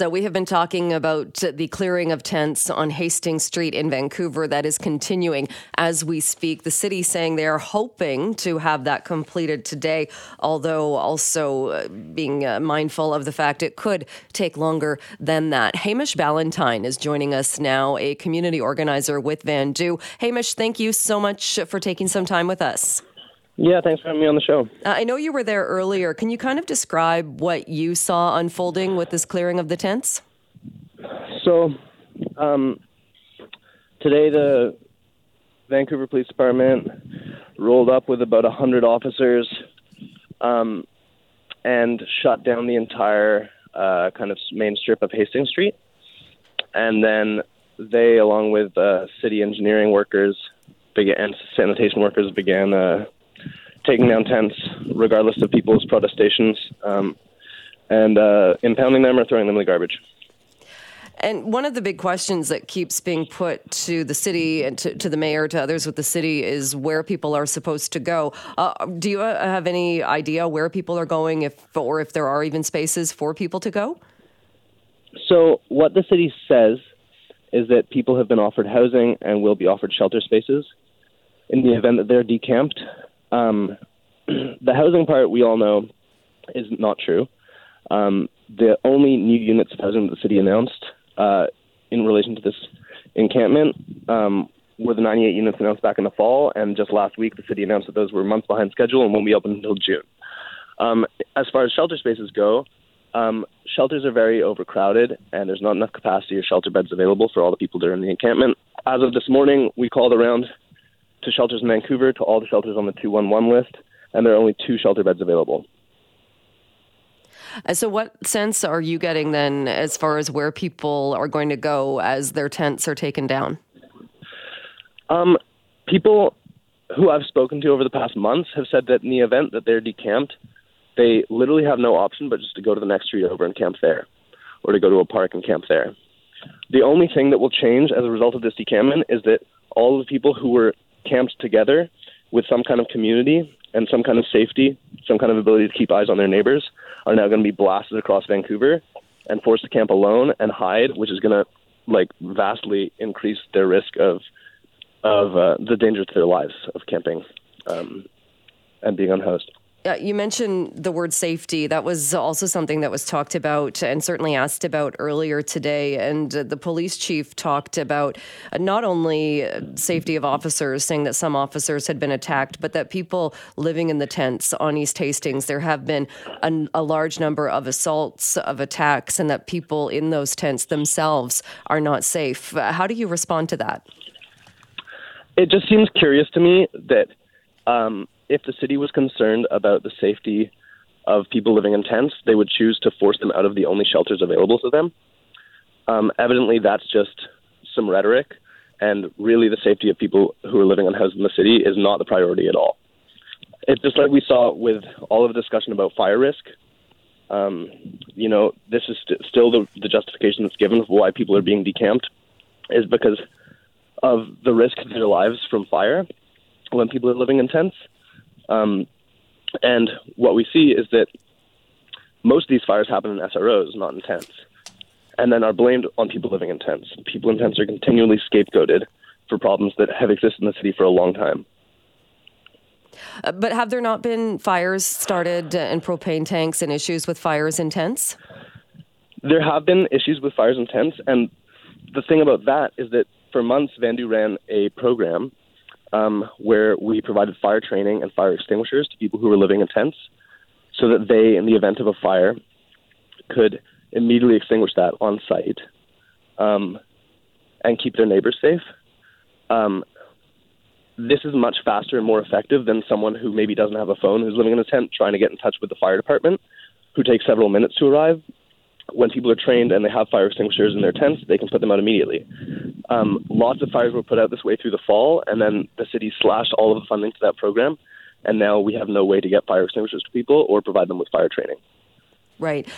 So, we have been talking about the clearing of tents on Hastings Street in Vancouver that is continuing as we speak. The city saying they are hoping to have that completed today, although also uh, being uh, mindful of the fact it could take longer than that. Hamish Ballantyne is joining us now, a community organizer with Vandu. Hamish, thank you so much for taking some time with us. Yeah, thanks for having me on the show. Uh, I know you were there earlier. Can you kind of describe what you saw unfolding with this clearing of the tents? So, um, today the Vancouver Police Department rolled up with about 100 officers um, and shut down the entire uh, kind of main strip of Hastings Street. And then they, along with uh, city engineering workers began, and sanitation workers, began uh, taking down tents, regardless of people's protestations, um, and uh, impounding them or throwing them in the garbage. And one of the big questions that keeps being put to the city and to, to the mayor, to others with the city, is where people are supposed to go. Uh, do you uh, have any idea where people are going, if or if there are even spaces for people to go? So, what the city says is that people have been offered housing and will be offered shelter spaces in the event that they're decamped. Um, the housing part, we all know, is not true. Um, the only new units of housing that the city announced uh, in relation to this encampment um, were the 98 units announced back in the fall, and just last week the city announced that those were months behind schedule and won't be open until June. Um, as far as shelter spaces go, um, shelters are very overcrowded, and there's not enough capacity or shelter beds available for all the people during the encampment. As of this morning, we called around to shelters in Vancouver to all the shelters on the 211 list, and there are only two shelter beds available. Uh, so, what sense are you getting then as far as where people are going to go as their tents are taken down? Um, people who I've spoken to over the past months have said that in the event that they're decamped, they literally have no option but just to go to the next street over and camp there, or to go to a park and camp there. The only thing that will change as a result of this decampment is that all the people who were camped together with some kind of community and some kind of safety, some kind of ability to keep eyes on their neighbors, are now going to be blasted across Vancouver and forced to camp alone and hide, which is going to like vastly increase their risk of of uh, the danger to their lives of camping um, and being unhoused. Uh, you mentioned the word safety. That was also something that was talked about and certainly asked about earlier today. And uh, the police chief talked about uh, not only uh, safety of officers, saying that some officers had been attacked, but that people living in the tents on East Hastings, there have been a, a large number of assaults, of attacks, and that people in those tents themselves are not safe. Uh, how do you respond to that? It just seems curious to me that. Um, if the city was concerned about the safety of people living in tents, they would choose to force them out of the only shelters available to them. Um, evidently, that's just some rhetoric, and really, the safety of people who are living unhoused in the city is not the priority at all. It's just like we saw with all of the discussion about fire risk. Um, you know, this is st- still the, the justification that's given for why people are being decamped, is because of the risk to their lives from fire when people are living in tents. Um, and what we see is that most of these fires happen in SROs, not in tents, and then are blamed on people living in tents. People in tents are continually scapegoated for problems that have existed in the city for a long time. Uh, but have there not been fires started in propane tanks and issues with fires in tents? There have been issues with fires in tents, and the thing about that is that for months, Vandu ran a program um, where we provided fire training and fire extinguishers to people who were living in tents so that they, in the event of a fire, could immediately extinguish that on site um, and keep their neighbors safe. Um, this is much faster and more effective than someone who maybe doesn't have a phone who's living in a tent trying to get in touch with the fire department, who takes several minutes to arrive when people are trained and they have fire extinguishers in their tents, they can put them out immediately. Um, lots of fires were put out this way through the fall, and then the city slashed all of the funding to that program, and now we have no way to get fire extinguishers to people or provide them with fire training. Right.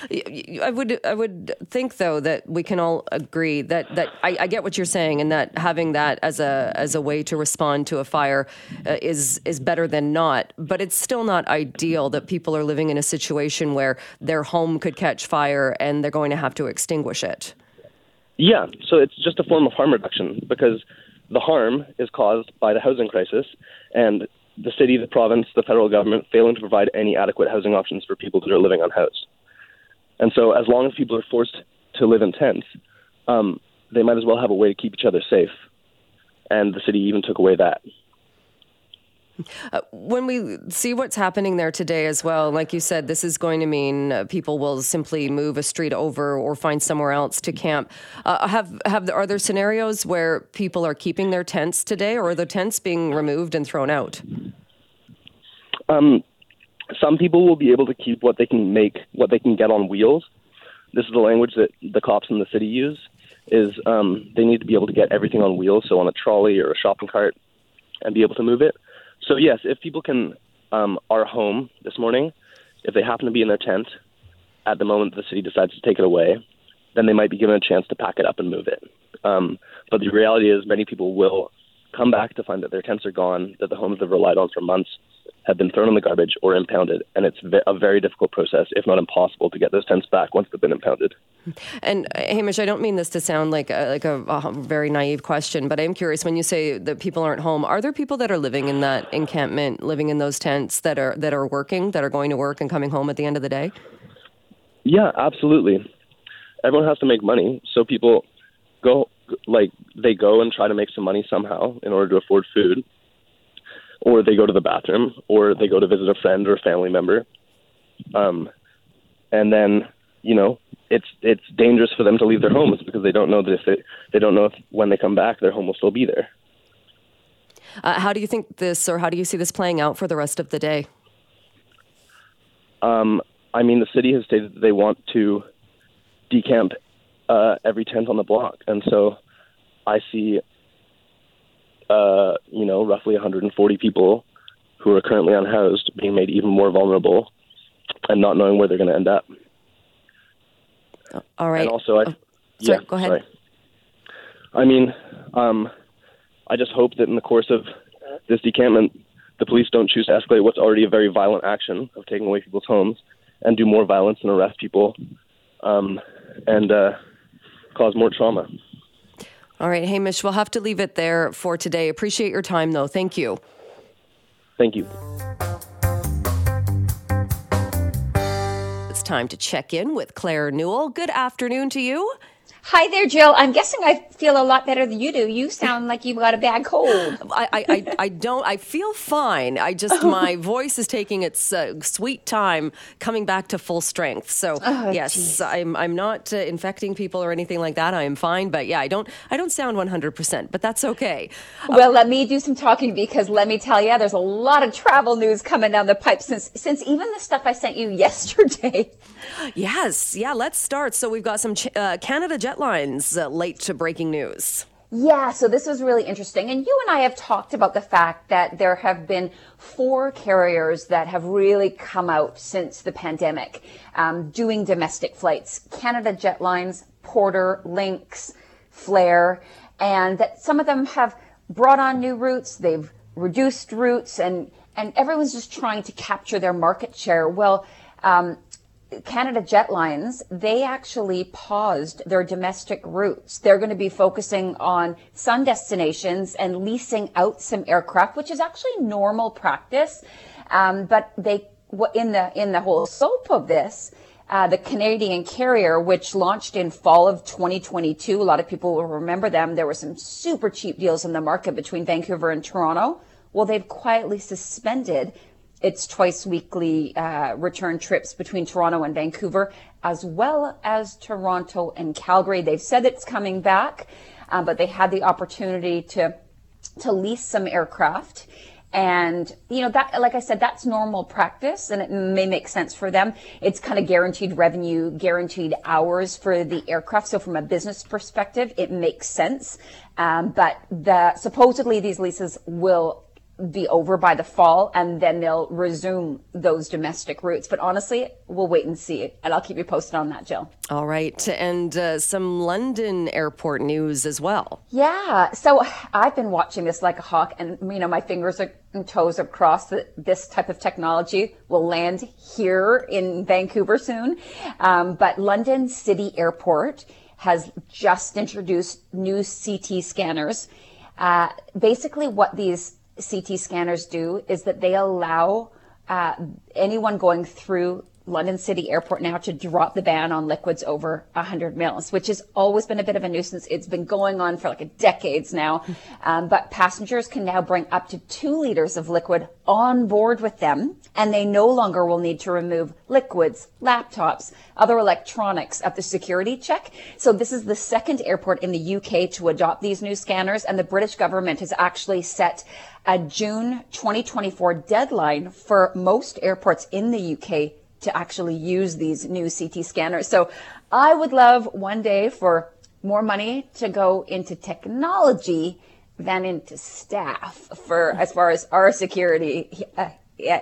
I would I would think though that we can all agree that that I, I, get what you're saying and that having that as a as a way to respond to a fire uh, is is better than not. But it's still not ideal that people are living in a situation where their home could catch fire and they're going to have to extinguish it. Yeah. So it's just a form of harm reduction because the harm is caused by the housing crisis and the city, the province, the federal government failing to provide any adequate housing options for people that are living unhoused. And so, as long as people are forced to live in tents, um, they might as well have a way to keep each other safe. And the city even took away that. Uh, when we see what's happening there today as well, like you said, this is going to mean uh, people will simply move a street over or find somewhere else to camp. Uh, have have are there scenarios where people are keeping their tents today, or are the tents being removed and thrown out? Um, some people will be able to keep what they can make, what they can get on wheels. This is the language that the cops in the city use. Is um, they need to be able to get everything on wheels, so on a trolley or a shopping cart, and be able to move it. So yes, if people can um, are home this morning, if they happen to be in their tent at the moment the city decides to take it away, then they might be given a chance to pack it up and move it. Um, but the reality is, many people will come back to find that their tents are gone, that the homes they've relied on for months have been thrown in the garbage or impounded, and it's a very difficult process, if not impossible, to get those tents back once they've been impounded. And uh, Hamish, I don't mean this to sound like a, like a, a, very naive question, but I am curious. When you say that people aren't home, are there people that are living in that encampment, living in those tents that are that are working, that are going to work and coming home at the end of the day? Yeah, absolutely. Everyone has to make money, so people go like they go and try to make some money somehow in order to afford food or they go to the bathroom, or they go to visit a friend or a family member. Um, and then, you know, it's it's dangerous for them to leave their homes because they don't know that if they they don't know if when they come back their home will still be there. Uh, how do you think this, or how do you see this playing out for the rest of the day? Um, I mean, the city has stated that they want to decamp uh, every tent on the block, and so I see uh, you know, roughly 140 people who are currently unhoused being made even more vulnerable and not knowing where they're going to end up. All right. And also, I, oh, sorry, yeah, go ahead. Sorry. I mean, um, I just hope that in the course of this decampment, the police don't choose to escalate what's already a very violent action of taking away people's homes and do more violence and arrest people um, and uh, cause more trauma. All right, Hamish, we'll have to leave it there for today. Appreciate your time, though. Thank you. Thank you. It's time to check in with Claire Newell. Good afternoon to you. Hi there, Jill. I'm guessing I feel a lot better than you do. You sound like you've got a bad cold. I, I, I, don't. I feel fine. I just my voice is taking its uh, sweet time coming back to full strength. So oh, yes, geez. I'm I'm not uh, infecting people or anything like that. I am fine. But yeah, I don't I don't sound 100, percent but that's okay. Well, uh, let me do some talking because let me tell you, there's a lot of travel news coming down the pipe since since even the stuff I sent you yesterday. Yes, yeah. Let's start. So we've got some ch- uh, Canada Jetlines uh, late to breaking news. Yeah, so this was really interesting. And you and I have talked about the fact that there have been four carriers that have really come out since the pandemic um, doing domestic flights Canada Jetlines, Porter, Lynx, Flair, and that some of them have brought on new routes, they've reduced routes, and, and everyone's just trying to capture their market share. Well, um, Canada Jetlines, they actually paused their domestic routes. They're going to be focusing on sun destinations and leasing out some aircraft, which is actually normal practice. Um, but they, in the in the whole scope of this, uh, the Canadian carrier, which launched in fall of 2022, a lot of people will remember them. There were some super cheap deals in the market between Vancouver and Toronto. Well, they've quietly suspended its twice weekly uh, return trips between Toronto and Vancouver, as well as Toronto and Calgary. They've said it's coming back, uh, but they had the opportunity to to lease some aircraft. And, you know, that, like I said, that's normal practice and it may make sense for them. It's kind of guaranteed revenue, guaranteed hours for the aircraft. So from a business perspective, it makes sense. Um, but the, supposedly these leases will be over by the fall and then they'll resume those domestic routes. But honestly, we'll wait and see. And I'll keep you posted on that, Jill. All right. And uh, some London airport news as well. Yeah. So I've been watching this like a hawk and, you know, my fingers are, and toes are crossed that this type of technology will land here in Vancouver soon. Um, but London City Airport has just introduced new CT scanners. Uh, basically, what these CT scanners do is that they allow uh, anyone going through London City Airport now to drop the ban on liquids over 100 mils, which has always been a bit of a nuisance. It's been going on for like a decades now. Um, but passengers can now bring up to two liters of liquid on board with them, and they no longer will need to remove liquids, laptops, other electronics at the security check. So this is the second airport in the UK to adopt these new scanners, and the British government has actually set a June 2024 deadline for most airports in the UK to actually use these new CT scanners. So I would love one day for more money to go into technology than into staff for as far as our security uh,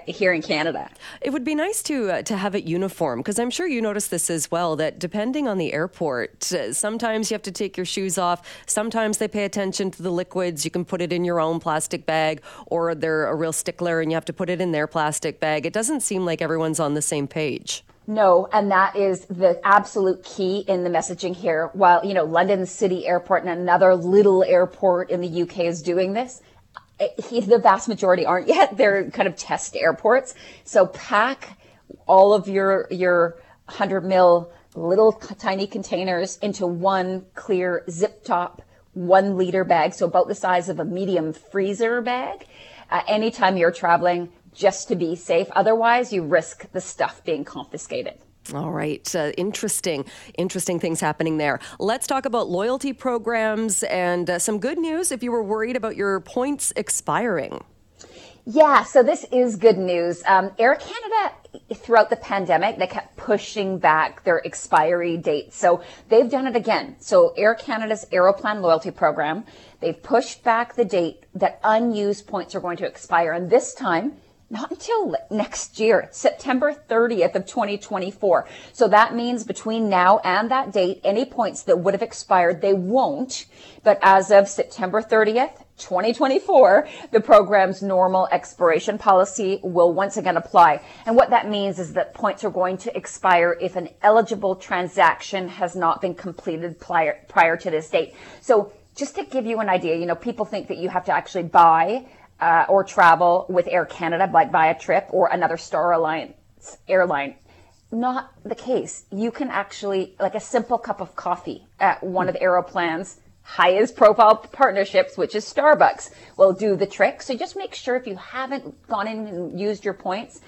here in Canada. It would be nice to uh, to have it uniform because I'm sure you notice this as well. That depending on the airport, uh, sometimes you have to take your shoes off. Sometimes they pay attention to the liquids. You can put it in your own plastic bag, or they're a real stickler and you have to put it in their plastic bag. It doesn't seem like everyone's on the same page. No, and that is the absolute key in the messaging here. While, you know, London City Airport and another little airport in the UK is doing this, the vast majority aren't yet. They're kind of test airports. So pack all of your your 100 mil little tiny containers into one clear zip top one liter bag, so about the size of a medium freezer bag. Uh, anytime you're traveling, just to be safe. Otherwise, you risk the stuff being confiscated. All right. Uh, interesting, interesting things happening there. Let's talk about loyalty programs and uh, some good news if you were worried about your points expiring. Yeah, so this is good news. Um, Air Canada, throughout the pandemic, they kept pushing back their expiry dates. So they've done it again. So Air Canada's Aeroplan loyalty program, they've pushed back the date that unused points are going to expire. And this time, not until next year, September 30th of 2024. So that means between now and that date, any points that would have expired, they won't. But as of September 30th, 2024, the program's normal expiration policy will once again apply. And what that means is that points are going to expire if an eligible transaction has not been completed prior, prior to this date. So just to give you an idea, you know, people think that you have to actually buy uh, or travel with Air Canada, like via trip or another Star Alliance airline. Not the case. You can actually, like a simple cup of coffee at one of Aeroplan's highest profile partnerships, which is Starbucks, will do the trick. So just make sure if you haven't gone in and used your points,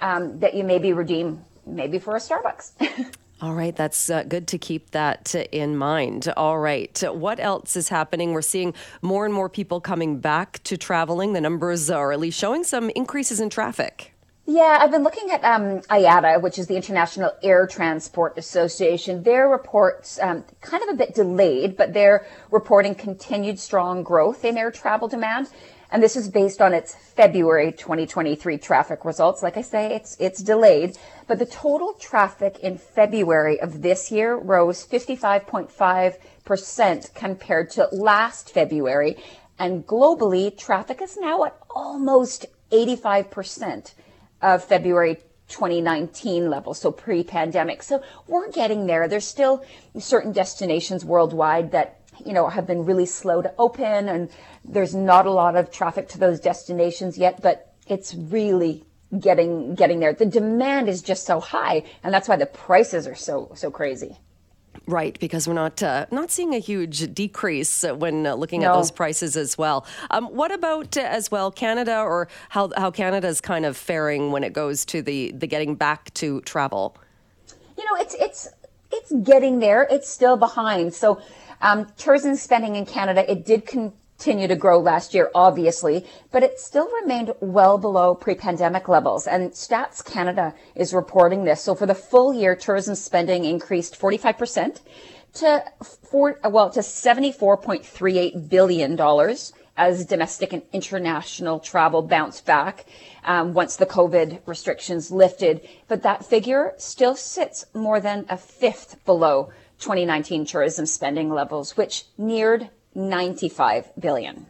um, that you maybe redeem maybe for a Starbucks. All right, that's uh, good to keep that in mind. All right, what else is happening? We're seeing more and more people coming back to traveling. The numbers are at least showing some increases in traffic. Yeah, I've been looking at um, IATA, which is the International Air Transport Association. Their reports, um, kind of a bit delayed, but they're reporting continued strong growth in air travel demand. And this is based on its February 2023 traffic results. Like I say, it's, it's delayed, but the total traffic in February of this year rose 55.5% compared to last February. And globally, traffic is now at almost 85% of February 2019 levels, so pre-pandemic. So we're getting there. There's still certain destinations worldwide that you know, have been really slow to open and there's not a lot of traffic to those destinations yet, but it's really getting getting there. The demand is just so high and that's why the prices are so so crazy. Right, because we're not uh, not seeing a huge decrease when uh, looking no. at those prices as well. Um, what about uh, as well Canada, or how how Canada is kind of faring when it goes to the the getting back to travel? You know, it's it's it's getting there. It's still behind. So um, tourism spending in Canada, it did continue to grow last year, obviously, but it still remained well below pre-pandemic levels. And Stats Canada is reporting this. So for the full year, tourism spending increased 45% to four, well, to $74.38 billion. as domestic and international travel bounced back um, once the COVID restrictions lifted. But that figure still sits more than a fifth below 2019 tourism spending levels, which neared 95 billion.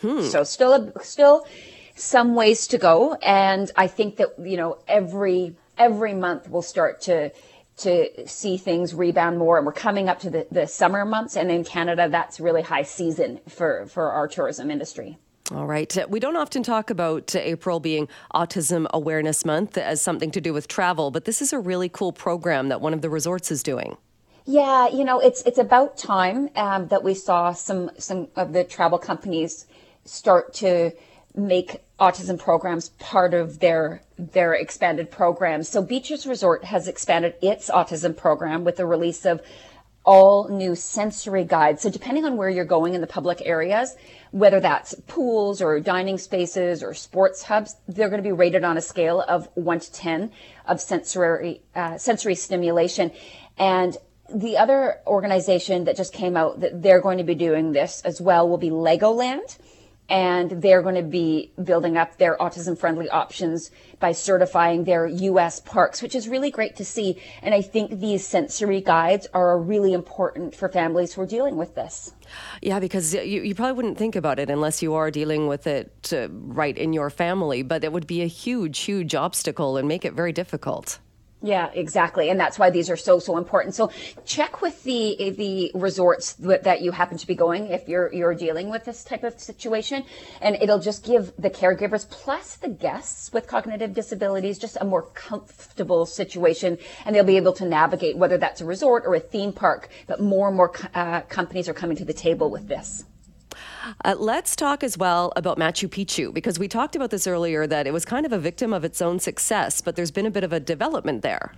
Hmm. So still, a, still some ways to go. And I think that, you know, every, every month we'll start to, to see things rebound more. And we're coming up to the, the summer months. And in Canada, that's really high season for, for our tourism industry. All right. We don't often talk about April being Autism Awareness Month as something to do with travel, but this is a really cool program that one of the resorts is doing. Yeah, you know, it's it's about time um, that we saw some some of the travel companies start to make autism programs part of their their expanded programs. So Beaches Resort has expanded its autism program with the release of all new sensory guides. So depending on where you're going in the public areas, whether that's pools or dining spaces or sports hubs, they're going to be rated on a scale of one to 10 of sensory, uh, sensory stimulation. And the other organization that just came out that they're going to be doing this as well will be Legoland and they're going to be building up their autism friendly options by certifying their US parks, which is really great to see. And I think these sensory guides are really important for families who are dealing with this. Yeah, because you, you probably wouldn't think about it unless you are dealing with it uh, right in your family, but it would be a huge, huge obstacle and make it very difficult. Yeah, exactly. And that's why these are so, so important. So check with the, the resorts that you happen to be going if you're, you're dealing with this type of situation. And it'll just give the caregivers plus the guests with cognitive disabilities just a more comfortable situation. And they'll be able to navigate whether that's a resort or a theme park. But more and more uh, companies are coming to the table with this. Uh, let's talk as well about Machu Picchu because we talked about this earlier that it was kind of a victim of its own success, but there's been a bit of a development there.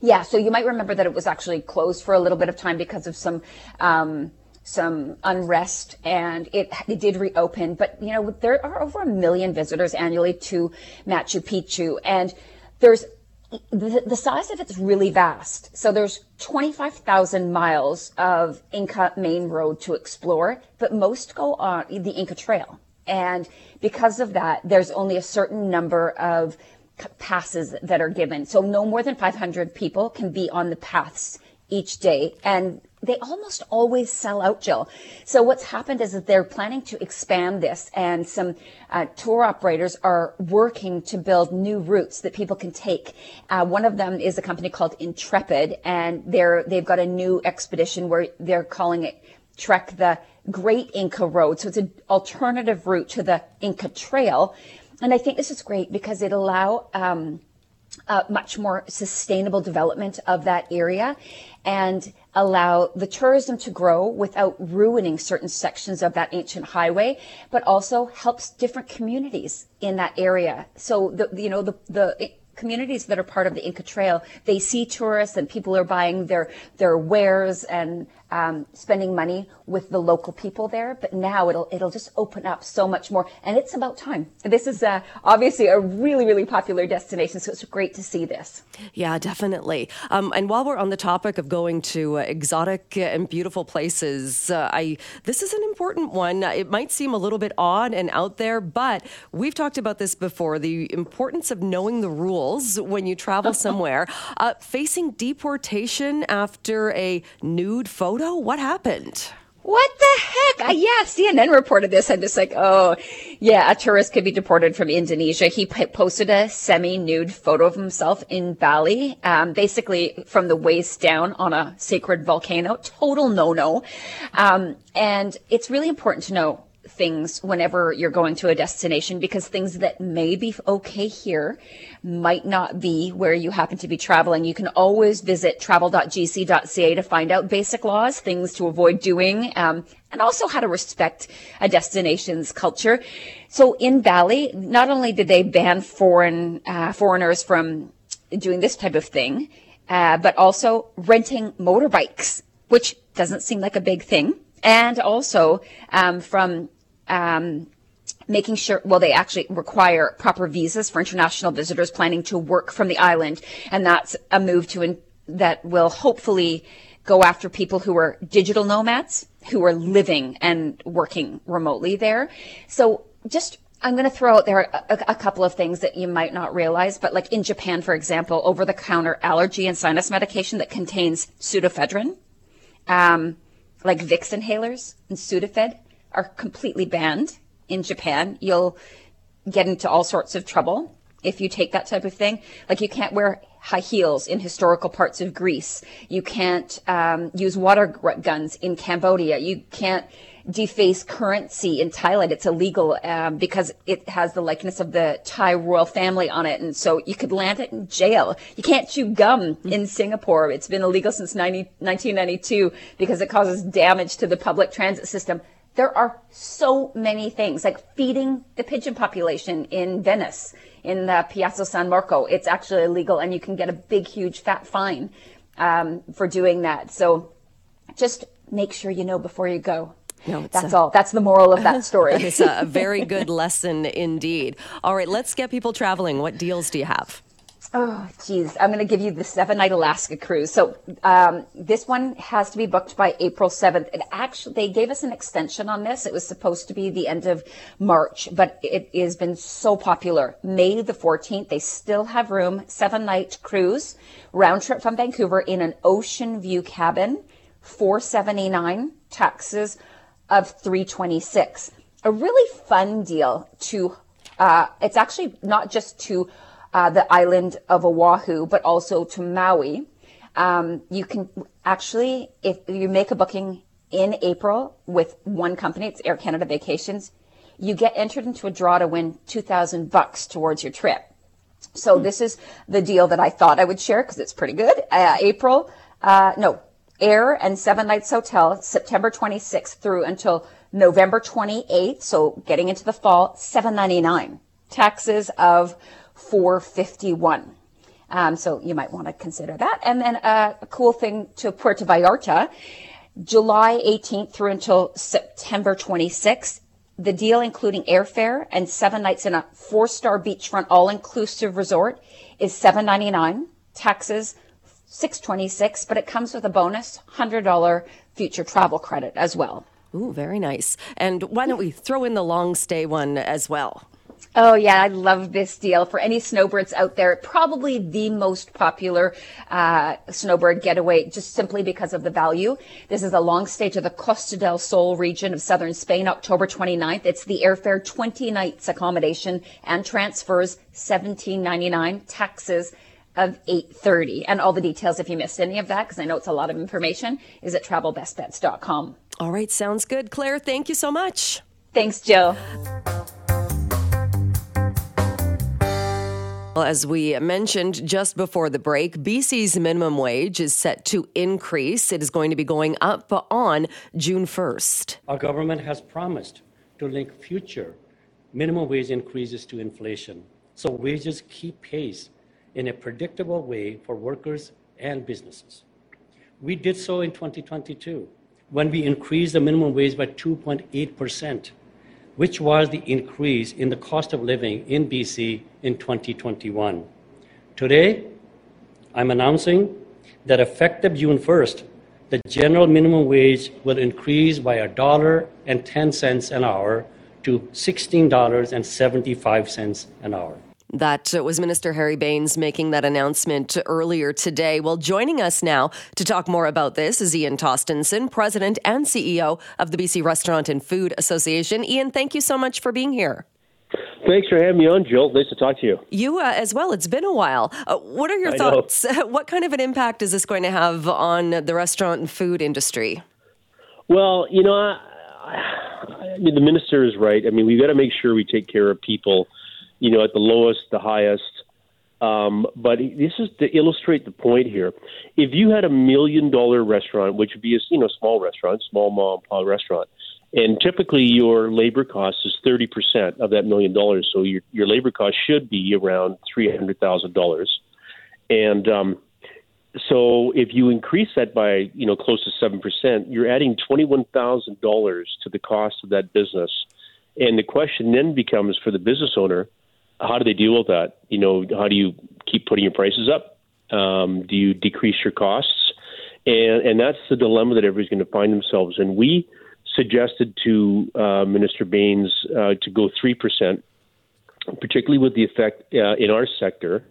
Yeah, so you might remember that it was actually closed for a little bit of time because of some. Um, some unrest and it, it did reopen but you know there are over a million visitors annually to Machu Picchu and there's the, the size of it's really vast. So there's 25,000 miles of Inca main road to explore, but most go on the Inca Trail. And because of that, there's only a certain number of passes that are given. So no more than 500 people can be on the paths each day. And they almost always sell out, Jill. So what's happened is that they're planning to expand this and some uh, tour operators are working to build new routes that people can take. Uh, one of them is a company called Intrepid and they're, they've got a new expedition where they're calling it Trek the Great Inca Road. So it's an alternative route to the Inca Trail. And I think this is great because it allow, um, uh, much more sustainable development of that area and allow the tourism to grow without ruining certain sections of that ancient highway, but also helps different communities in that area. So the, you know, the, the communities that are part of the Inca Trail, they see tourists and people are buying their, their wares and um, spending money with the local people there. But now it'll it'll just open up so much more, and it's about time. This is uh, obviously a really really popular destination, so it's great to see this. Yeah, definitely. Um, and while we're on the topic of going to uh, exotic and beautiful places, uh, I this is an important one. It might seem a little bit odd and out there, but we've talked about this before: the importance of knowing the rules when you travel somewhere. Uh, facing deportation after a nude photo photo? What happened? What the heck? Yeah, CNN reported this. I'm just like, oh, yeah, a tourist could be deported from Indonesia. He p- posted a semi-nude photo of himself in Bali, um, basically from the waist down on a sacred volcano. Total no-no. Um, and it's really important to know things whenever you're going to a destination because things that may be okay here might not be where you happen to be traveling. You can always visit travel.gc.ca to find out basic laws, things to avoid doing, um, and also how to respect a destination's culture. So in Bali, not only did they ban foreign uh, foreigners from doing this type of thing, uh, but also renting motorbikes, which doesn't seem like a big thing and also um, from um, making sure, well, they actually require proper visas for international visitors planning to work from the island. And that's a move to, in, that will hopefully go after people who are digital nomads, who are living and working remotely there. So just I'm going to throw out there a, a, couple of things that you might not realize, but like in Japan, for example, over the counter allergy and sinus medication that contains pseudoephedrine, um, like Vicks inhalers and Sudafed are completely banned in Japan. You'll get into all sorts of trouble if you take that type of thing. Like you can't wear high heels in historical parts of Greece. You can't um, use water guns in Cambodia. You can't deface currency in Thailand. It's illegal um, because it has the likeness of the Thai royal family on it. And so you could land it in jail. You can't chew gum in Singapore. It's been illegal since 90, 1992 because it causes damage to the public transit system. There are so many things like feeding the pigeon population in Venice, in the Piazza San Marco. It's actually illegal and you can get a big, huge fat fine um, for doing that. So just make sure you know before you go. No, that's a, all. That's the moral of that story. it's a very good lesson indeed. All right, let's get people traveling. What deals do you have? Oh, geez. I'm going to give you the seven night Alaska cruise. So, um, this one has to be booked by April 7th. It actually, they gave us an extension on this. It was supposed to be the end of March, but it has been so popular. May the 14th, they still have room. Seven night cruise, round trip from Vancouver in an ocean view cabin, 479 taxes of 326. A really fun deal to, uh, it's actually not just to uh, the island of Oahu, but also to Maui. Um, you can actually, if you make a booking in April with one company, it's Air Canada Vacations, you get entered into a draw to win 2000 bucks towards your trip. So hmm. this is the deal that I thought I would share because it's pretty good. Uh, April, uh, no, Air and Seven Nights Hotel, September 26th through until November 28th. So getting into the fall, 799. Taxes of 451. Um, so you might want to consider that. And then uh, a cool thing to Puerto Vallarta, July 18th through until September 26th. The deal, including airfare and seven nights in a four-star beachfront all-inclusive resort, is 799. Taxes 626, but it comes with a bonus $100 future travel credit as well. Ooh, very nice. And why don't we throw in the long stay one as well? Oh yeah, I love this deal. For any snowbirds out there, probably the most popular uh, snowbird getaway, just simply because of the value. This is a long stay to the Costa del Sol region of southern Spain, October 29th. It's the airfare, 20 nights accommodation and transfers, 17.99 taxes of 8.30. And all the details, if you missed any of that, because I know it's a lot of information, is at travelbestbets.com. All right, sounds good. Claire, thank you so much. Thanks, Jill. As we mentioned just before the break, BC's minimum wage is set to increase. It is going to be going up on June 1st. Our government has promised to link future minimum wage increases to inflation so wages keep pace in a predictable way for workers and businesses. We did so in 2022 when we increased the minimum wage by 2.8%, which was the increase in the cost of living in BC in 2021. Today, I'm announcing that effective June 1st, the general minimum wage will increase by $1.10 an hour to $16.75 an hour. That was Minister Harry Bains making that announcement earlier today. Well, joining us now to talk more about this is Ian Tostenson, President and CEO of the BC Restaurant and Food Association. Ian, thank you so much for being here. Thanks for having me on, Jill. Nice to talk to you. You uh, as well. It's been a while. Uh, what are your I thoughts? what kind of an impact is this going to have on the restaurant and food industry? Well, you know, I, I mean, the minister is right. I mean, we've got to make sure we take care of people you know, at the lowest, the highest. Um, but this is to illustrate the point here. If you had a million dollar restaurant, which would be a you know small restaurant, small mom and pop restaurant, and typically your labor cost is thirty percent of that million dollars, so your your labor cost should be around three hundred thousand dollars, and um, so if you increase that by you know close to seven percent, you're adding twenty one thousand dollars to the cost of that business, and the question then becomes for the business owner how do they deal with that? You know, how do you keep putting your prices up? Um, do you decrease your costs? and and that's the dilemma that everybody's going to find themselves in. We suggested to uh, Minister Bains uh, to go three percent, particularly with the effect uh, in our sector,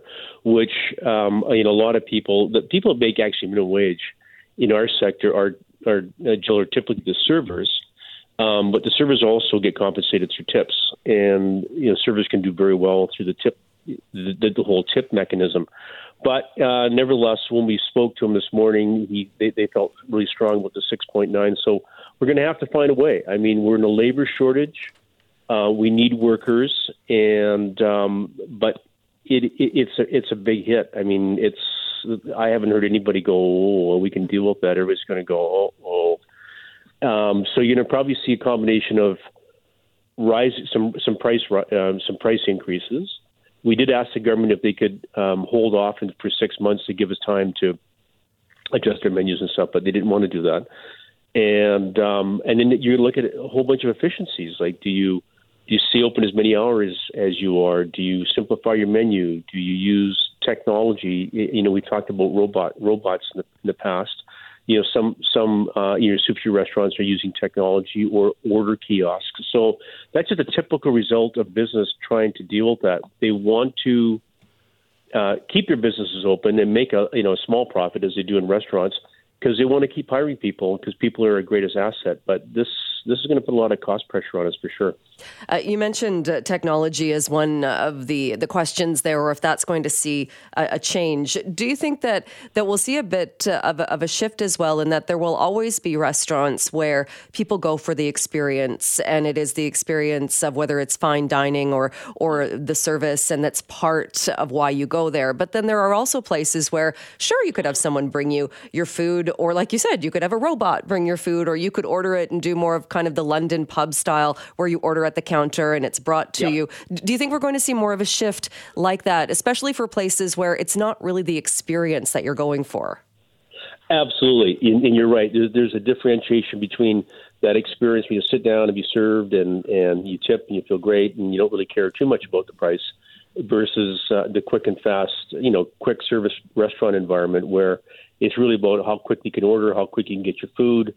which um, you know a lot of people, the people that make actually minimum wage in our sector are are, uh, are typically the servers. Um, but the servers also get compensated through tips, and you know servers can do very well through the tip, the, the whole tip mechanism. But uh, nevertheless, when we spoke to him this morning, he they, they felt really strong with the 6.9. So we're going to have to find a way. I mean, we're in a labor shortage. Uh, we need workers, and um, but it, it, it's a it's a big hit. I mean, it's I haven't heard anybody go, oh, we can deal with that. Everybody's going to go, oh. Um, so you're to probably see a combination of rise, some some price um, some price increases. We did ask the government if they could um, hold off for six months to give us time to adjust their menus and stuff, but they didn't want to do that. And um, and then you look at a whole bunch of efficiencies. Like, do you do you stay open as many hours as you are? Do you simplify your menu? Do you use technology? You know, we talked about robot robots in the, in the past. You know, some some uh, you know sushi restaurants are using technology or order kiosks. So that's just a typical result of business trying to deal with that. They want to uh, keep their businesses open and make a you know a small profit as they do in restaurants because they want to keep hiring people because people are our greatest asset. But this this is going to put a lot of cost pressure on us for sure. Uh, you mentioned uh, technology as one of the the questions there, or if that's going to see a, a change. Do you think that that we'll see a bit uh, of a, of a shift as well, in that there will always be restaurants where people go for the experience, and it is the experience of whether it's fine dining or or the service, and that's part of why you go there. But then there are also places where, sure, you could have someone bring you your food, or like you said, you could have a robot bring your food, or you could order it and do more of kind of the London pub style where you order at the counter and it's brought to yeah. you. Do you think we're going to see more of a shift like that, especially for places where it's not really the experience that you're going for? Absolutely, and, you're right. There's a differentiation between that experience when you sit down and be served, and and you tip and you feel great, and you don't really care too much about the price, versus uh, the quick and fast, you know, quick service restaurant environment where it's really about how quick you can order, how quick you can get your food,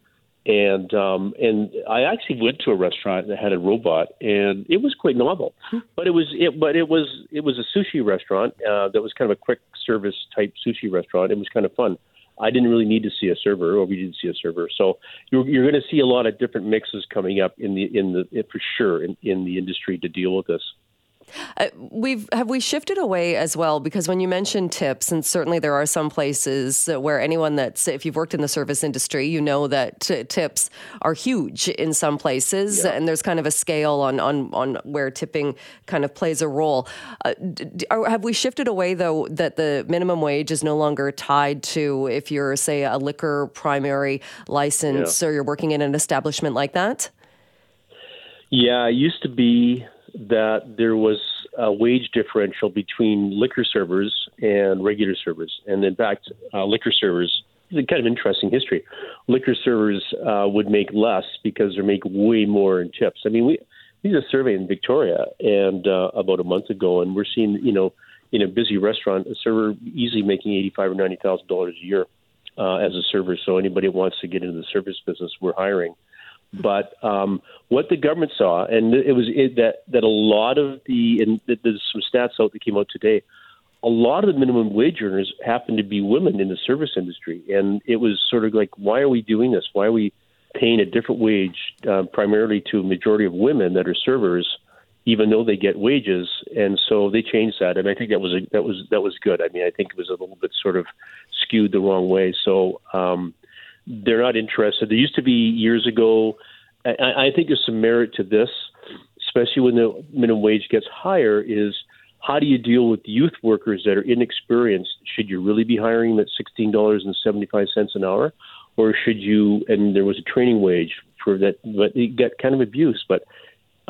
and um, and I actually went to a restaurant that had a robot, and it was quite novel. But it was it, but it was it was a sushi restaurant uh, that was kind of a quick service type sushi restaurant. It was kind of fun. I didn't really need to see a server, or we didn't see a server. So you're, you're going to see a lot of different mixes coming up in the in the for sure in, in the industry to deal with this. Uh, we've have we shifted away as well because when you mentioned tips, and certainly there are some places where anyone that's if you've worked in the service industry, you know that t- tips are huge in some places, yeah. and there's kind of a scale on on on where tipping kind of plays a role. Uh, d- are, have we shifted away though that the minimum wage is no longer tied to if you're say a liquor primary license yeah. or you're working in an establishment like that? Yeah, it used to be that there was a wage differential between liquor servers and regular servers. And in fact, uh, liquor servers, kind of interesting history. Liquor servers uh, would make less because they make way more in tips. I mean, we, we did a survey in Victoria and uh, about a month ago, and we're seeing, you know, in a busy restaurant, a server easily making eighty-five or ninety thousand dollars a year uh, as a server. So anybody wants to get into the service business, we're hiring. But um, what the government saw, and it was it, that that a lot of the and there's some stats out that came out today. A lot of the minimum wage earners happen to be women in the service industry, and it was sort of like, why are we doing this? Why are we paying a different wage uh, primarily to a majority of women that are servers, even though they get wages? And so they changed that, and I think that was a, that was that was good. I mean, I think it was a little bit sort of skewed the wrong way. So. Um, they're not interested. There used to be years ago. I, I think there's some merit to this, especially when the minimum wage gets higher. Is how do you deal with youth workers that are inexperienced? Should you really be hiring them at sixteen dollars and seventy five cents an hour, or should you? And there was a training wage for that, but it got kind of abused. But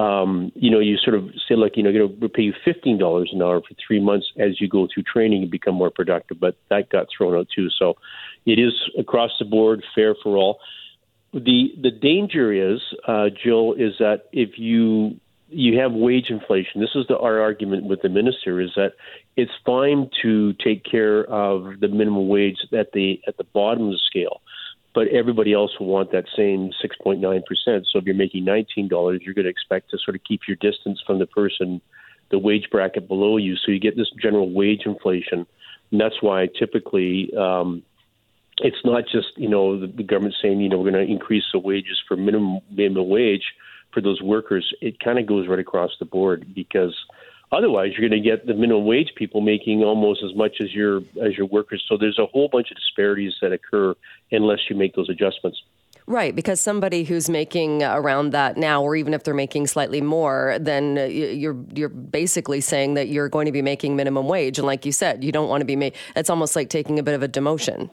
um, you know, you sort of say like, you know, you know, we'll pay you fifteen dollars an hour for three months as you go through training and become more productive. But that got thrown out too. So it is across the board fair for all. The the danger is, uh, Jill, is that if you you have wage inflation. This is the, our argument with the minister is that it's fine to take care of the minimum wage at the at the bottom of the scale, but everybody else will want that same 6.9 percent. So if you're making 19 dollars, you're going to expect to sort of keep your distance from the person, the wage bracket below you. So you get this general wage inflation, and that's why typically. Um, it's not just you know the, the government saying you know we're going to increase the wages for minimum minimum wage for those workers, it kind of goes right across the board because otherwise you're going to get the minimum wage people making almost as much as your as your workers. So there's a whole bunch of disparities that occur unless you make those adjustments. Right, because somebody who's making around that now, or even if they're making slightly more, then you're you're basically saying that you're going to be making minimum wage, and like you said, you don't want to be made. It's almost like taking a bit of a demotion.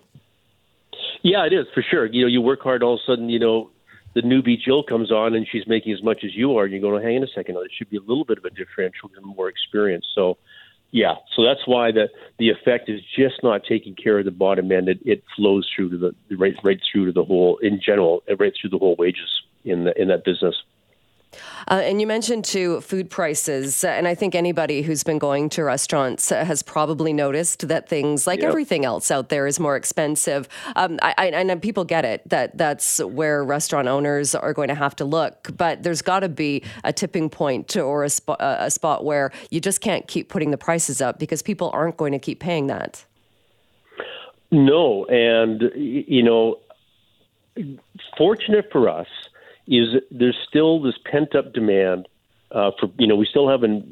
Yeah, it is for sure. You know, you work hard, all of a sudden, you know, the newbie Jill comes on and she's making as much as you are, and you go, hang on a second, there should be a little bit of a differential and more experience. So, yeah, so that's why the the effect is just not taking care of the bottom end. It, it flows through to the right right through to the whole in general, right through the whole wages in the, in that business. Uh, and you mentioned too food prices, uh, and I think anybody who's been going to restaurants uh, has probably noticed that things like yep. everything else out there is more expensive. Um, I, I, and people get it that that's where restaurant owners are going to have to look, but there's got to be a tipping point or a, sp- a spot where you just can't keep putting the prices up because people aren't going to keep paying that. No, and you know, fortunate for us is there's still this pent up demand uh, for you know we still haven't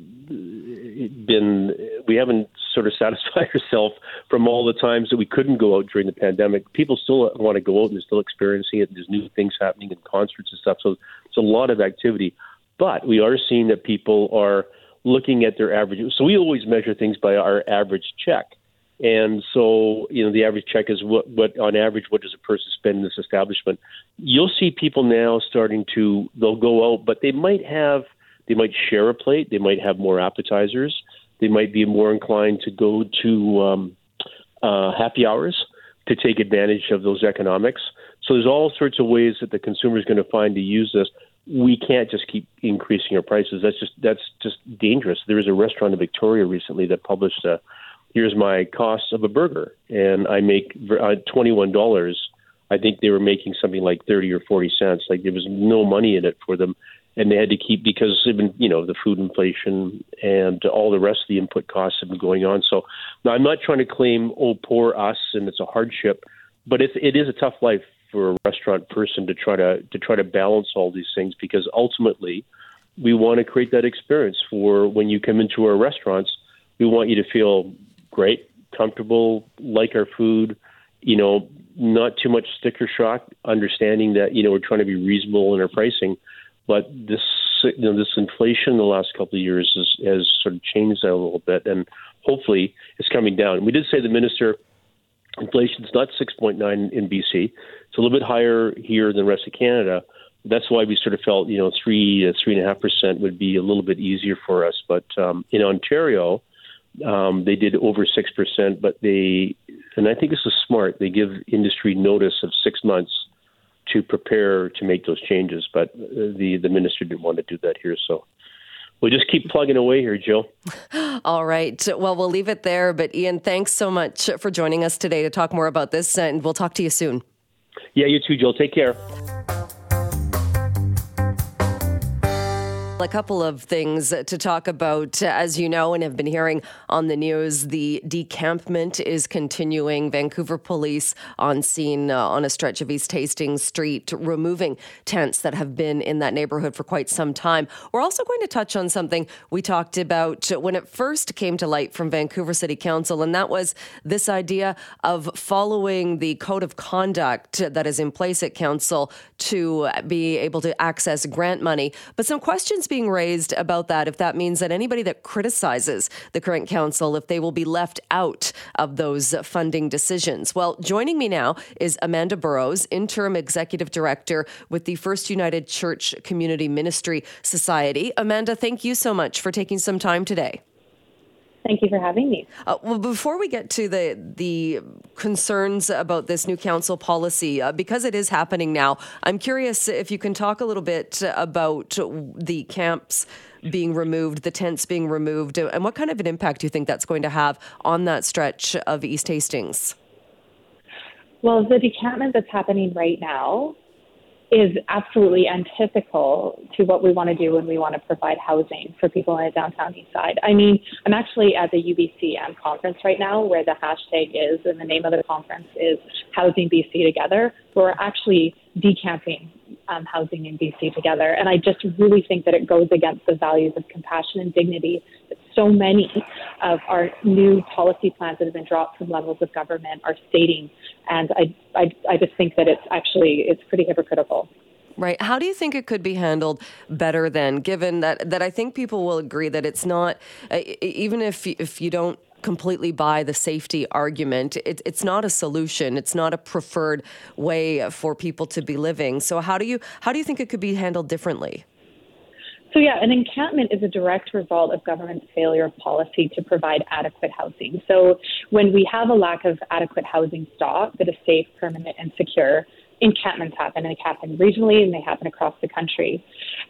been we haven't sort of satisfied ourselves from all the times that we couldn't go out during the pandemic. People still want to go out and they're still experiencing it. There's new things happening in concerts and stuff. So it's a lot of activity. But we are seeing that people are looking at their average. So we always measure things by our average check. And so, you know, the average check is what, what on average, what does a person spend in this establishment? You'll see people now starting to, they'll go out, but they might have, they might share a plate, they might have more appetizers, they might be more inclined to go to um, uh, happy hours to take advantage of those economics. So there's all sorts of ways that the consumer is going to find to use this. We can't just keep increasing our prices. That's just that's just dangerous. There was a restaurant in Victoria recently that published a here's my cost of a burger, and I make uh, twenty one dollars. I think they were making something like thirty or forty cents. Like there was no money in it for them, and they had to keep because even you know the food inflation and all the rest of the input costs have been going on. So now I'm not trying to claim oh poor us and it's a hardship, but it's it is a tough life for a restaurant person to try to to try to balance all these things because ultimately we want to create that experience for when you come into our restaurants. We want you to feel great, comfortable, like our food, you know, not too much sticker shock, understanding that, you know, we're trying to be reasonable in our pricing. But this, you know, this inflation in the last couple of years has, has sort of changed that a little bit, and hopefully it's coming down. We did say the minister, inflation is not 6.9 in BC. It's a little bit higher here than the rest of Canada. That's why we sort of felt, you know, three, three and a half percent would be a little bit easier for us. But um, in Ontario, um, they did over six percent, but they, and I think this is smart. They give industry notice of six months to prepare to make those changes. But the the minister didn't want to do that here, so we'll just keep plugging away here, Jill. All right. Well, we'll leave it there. But Ian, thanks so much for joining us today to talk more about this, and we'll talk to you soon. Yeah, you too, Jill. Take care. A couple of things to talk about. As you know and have been hearing on the news, the decampment is continuing. Vancouver police on scene uh, on a stretch of East Hastings Street, removing tents that have been in that neighborhood for quite some time. We're also going to touch on something we talked about when it first came to light from Vancouver City Council, and that was this idea of following the code of conduct that is in place at Council to be able to access grant money. But some questions questions being raised about that, if that means that anybody that criticizes the current council, if they will be left out of those funding decisions. Well, joining me now is Amanda Burrows, Interim Executive Director with the First United Church Community Ministry Society. Amanda, thank you so much for taking some time today. Thank you for having me. Uh, well, before we get to the the concerns about this new council policy, uh, because it is happening now, I'm curious if you can talk a little bit about the camps being removed, the tents being removed, and what kind of an impact do you think that's going to have on that stretch of East Hastings? Well, the decampment that's happening right now is absolutely antithetical to what we want to do when we want to provide housing for people in the downtown east side. I mean, I'm actually at the UBCM conference right now where the hashtag is and the name of the conference is Housing BC Together. We're actually decamping um, housing in BC together. And I just really think that it goes against the values of compassion and dignity that so many of our new policy plans that have been dropped from levels of government are stating. And I, I, I just think that it's actually it's pretty hypocritical. Right. How do you think it could be handled better then, given that, that I think people will agree that it's not, uh, even if, if you don't completely buy the safety argument. It, it's not a solution. It's not a preferred way for people to be living. So how do you how do you think it could be handled differently? So yeah, an encampment is a direct result of government's failure of policy to provide adequate housing. So when we have a lack of adequate housing stock that is safe, permanent, and secure, encampments happen, and they happen regionally and they happen across the country.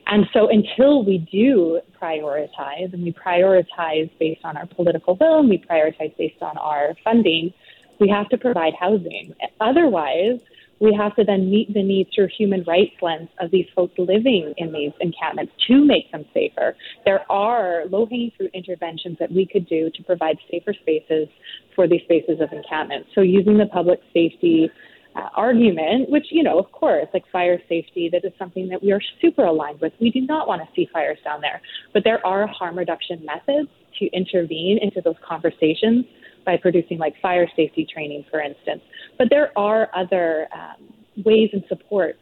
And so until we do prioritize, and we prioritize based on our political will, and we prioritize based on our funding, we have to provide housing. Otherwise, we have to then meet the needs through human rights lens of these folks living in these encampments to make them safer. There are low hanging fruit interventions that we could do to provide safer spaces for these spaces of encampment. So using the public safety uh, argument, which, you know, of course, like fire safety, that is something that we are super aligned with. We do not want to see fires down there. But there are harm reduction methods to intervene into those conversations by producing like fire safety training, for instance. But there are other um, ways and supports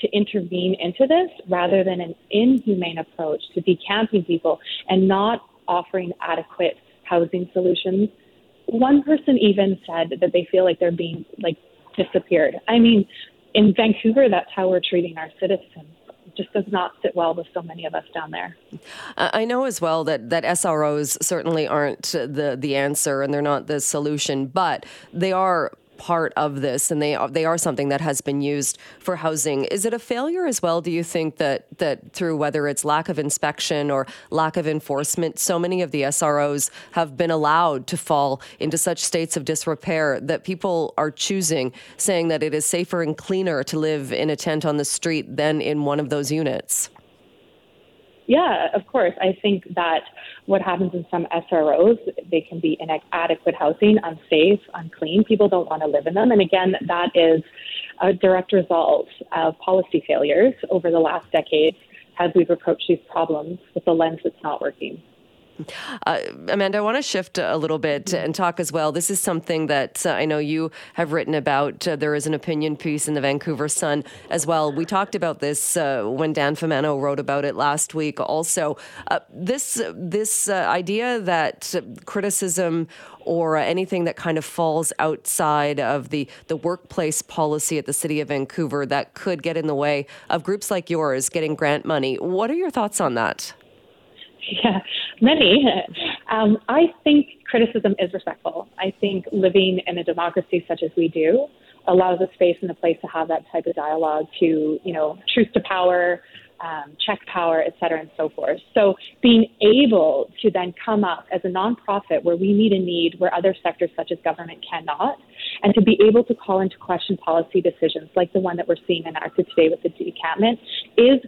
to intervene into this rather than an inhumane approach to decamping people and not offering adequate housing solutions. One person even said that they feel like they're being like disappeared. I mean, in Vancouver, that's how we're treating our citizens. Just does not sit well with so many of us down there. I know as well that, that SROs certainly aren't the, the answer and they're not the solution, but they are part of this, and they are, they are something that has been used for housing. Is it a failure as well? Do you think that that through whether it's lack of inspection or lack of enforcement, so many of the SROs have been allowed to fall into such states of disrepair that people are choosing, saying that it is safer and cleaner to live in a tent on the street than in one of those units? Yeah, of course. I think that what happens in some SROs, they can be inadequate housing, unsafe, unclean. People don't want to live in them. And again, that is a direct result of policy failures over the last decade as we've approached these problems with a lens that's not working. Uh, Amanda, I want to shift a little bit and talk as well. This is something that uh, I know you have written about. Uh, there is an opinion piece in the Vancouver Sun as well. We talked about this uh, when Dan Fumano wrote about it last week. Also, uh, this this uh, idea that criticism or anything that kind of falls outside of the, the workplace policy at the City of Vancouver that could get in the way of groups like yours getting grant money. What are your thoughts on that? Yeah, many. Um, I think criticism is respectful. I think living in a democracy such as we do allows a space and a place to have that type of dialogue to, you know, truth to power, um, check power, et cetera, and so forth. So being able to then come up as a nonprofit where we meet a need where other sectors such as government cannot, and to be able to call into question policy decisions like the one that we're seeing enacted today with the decampment is